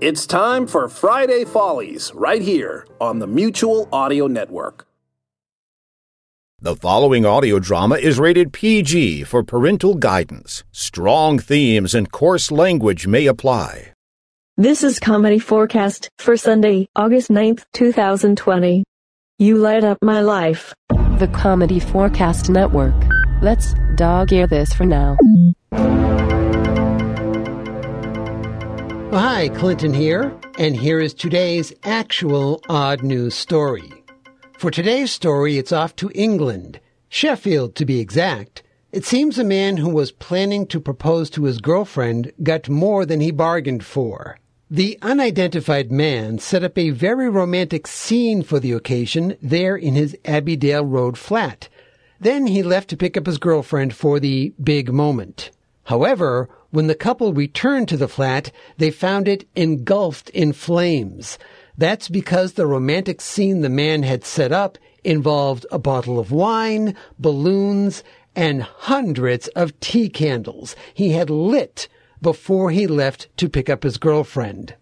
It's time for Friday Follies right here on the Mutual Audio Network. The following audio drama is rated PG for parental guidance. Strong themes and coarse language may apply. This is Comedy Forecast for Sunday, August 9th, 2020. You light up my life. The Comedy Forecast Network. Let's dog ear this for now. Hi, Clinton here, and here is today's actual odd news story. For today's story, it's off to England, Sheffield to be exact. It seems a man who was planning to propose to his girlfriend got more than he bargained for. The unidentified man set up a very romantic scene for the occasion there in his Abbeydale Road flat. Then he left to pick up his girlfriend for the big moment. However, when the couple returned to the flat, they found it engulfed in flames. That's because the romantic scene the man had set up involved a bottle of wine, balloons, and hundreds of tea candles he had lit before he left to pick up his girlfriend.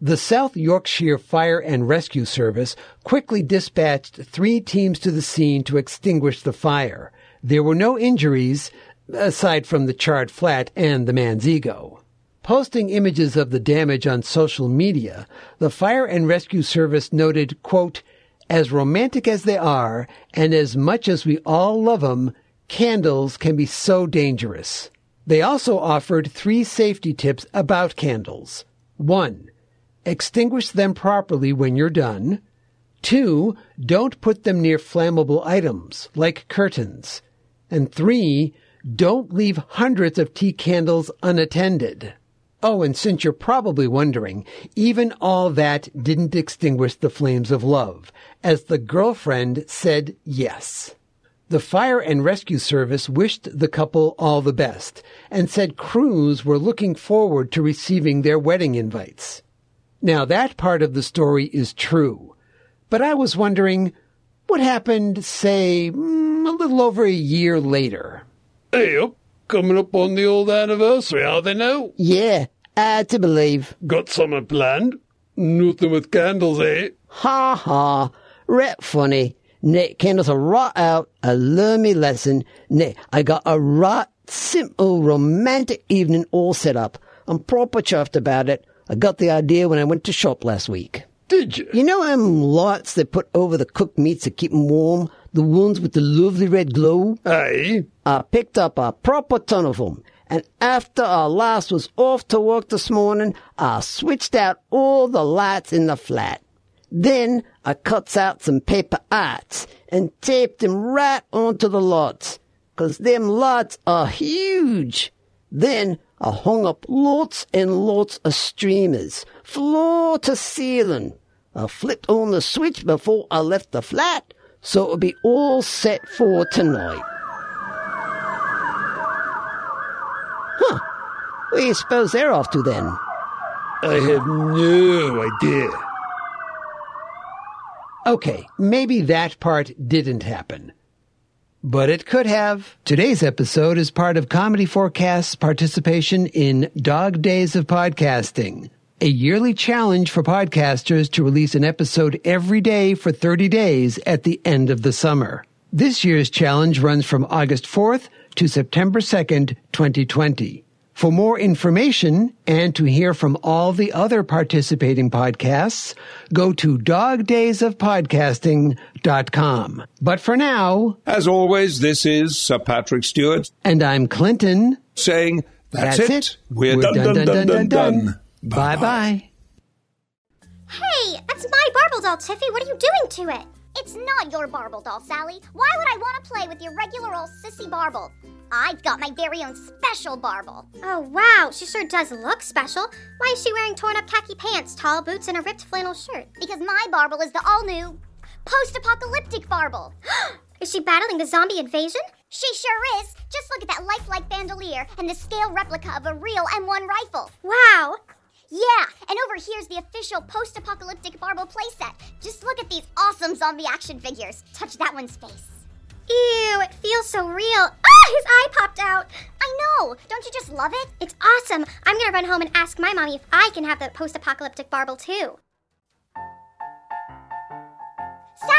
The South Yorkshire Fire and Rescue Service quickly dispatched three teams to the scene to extinguish the fire. There were no injuries, aside from the charred flat and the man's ego. Posting images of the damage on social media, the Fire and Rescue Service noted, quote, as romantic as they are, and as much as we all love them, candles can be so dangerous. They also offered three safety tips about candles. One, extinguish them properly when you're done. Two, don't put them near flammable items, like curtains. And three, don't leave hundreds of tea candles unattended. Oh, and since you're probably wondering, even all that didn't extinguish the flames of love, as the girlfriend said yes. The Fire and Rescue Service wished the couple all the best and said crews were looking forward to receiving their wedding invites. Now that part of the story is true, but I was wondering what happened, say, mm, a little over a year later. Hey up, coming up on the old anniversary, are they now? Yeah, hard to believe. Got something planned? Nothing with candles, eh? Ha ha, ret funny. Ne, candles are right out. I learned me lesson. Ne, I got a right simple romantic evening all set up. I'm proper chuffed about it. I got the idea when I went to shop last week. Did you? You know them lights they put over the cooked meats to keep keep 'em warm? The ones with the lovely red glow? Aye. I picked up a proper ton of 'em. And after our last was off to work this morning, I switched out all the lights in the flat. Then I cuts out some paper arts and taped them right onto the lights, 'cause them lights are huge. Then I hung up lots and lots of streamers, floor to ceiling. I flipped on the switch before I left the flat, so it'll be all set for tonight. Huh. Where do you suppose they're off to then? I have no idea. Okay, maybe that part didn't happen. But it could have. Today's episode is part of Comedy Forecast's participation in Dog Days of Podcasting, a yearly challenge for podcasters to release an episode every day for 30 days at the end of the summer. This year's challenge runs from August 4th to September 2nd, 2020. For more information and to hear from all the other participating podcasts, go to dogdaysofpodcasting.com. But for now, As always, this is Sir Patrick Stewart and I'm Clinton. saying, That's, That's it. it. We're, done, done, done, done, done. Bye bye. Hey, that's my Barble doll, Tiffy. What are you doing to it? It's not your Barble doll, Sally. Why would I want to play with your regular old sissy Barble? I've got my very own special Barble. Oh, wow, she sure does look special. Why is she wearing torn up khaki pants, tall boots, and a ripped flannel shirt? Because my Barble is the all new post apocalyptic Barble. is she battling the zombie invasion? She sure is. Just look at that lifelike bandolier and the scale replica of a real M1 rifle. Wow. Yeah, and over here's the official post apocalyptic Barble playset. Just look at these awesome zombie action figures. Touch that one's face. Ew, it feels so real. Ah, his eye popped out. I know. Don't you just love it? It's awesome. I'm gonna run home and ask my mommy if I can have the post apocalyptic Barble too.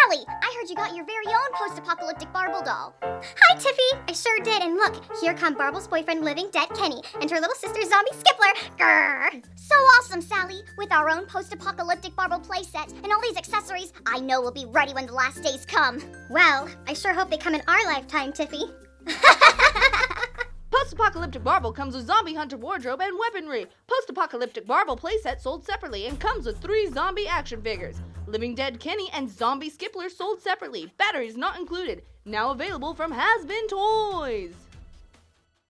Sally, I heard you got your very own post apocalyptic Barble doll. Hi, Tiffy. I sure did. And look, here come Barble's boyfriend, living dead Kenny, and her little sister, Zombie Skippler. Grrr. So awesome, Sally. With our own post apocalyptic Barble playset and all these accessories, I know we'll be ready when the last days come. Well, I sure hope they come in our lifetime, Tiffy. Post-apocalyptic Barble comes with zombie hunter wardrobe and weaponry. Post-apocalyptic Barble playset sold separately and comes with three zombie action figures. Living Dead Kenny and Zombie Skippler sold separately. Batteries not included. Now available from Has Been Toys.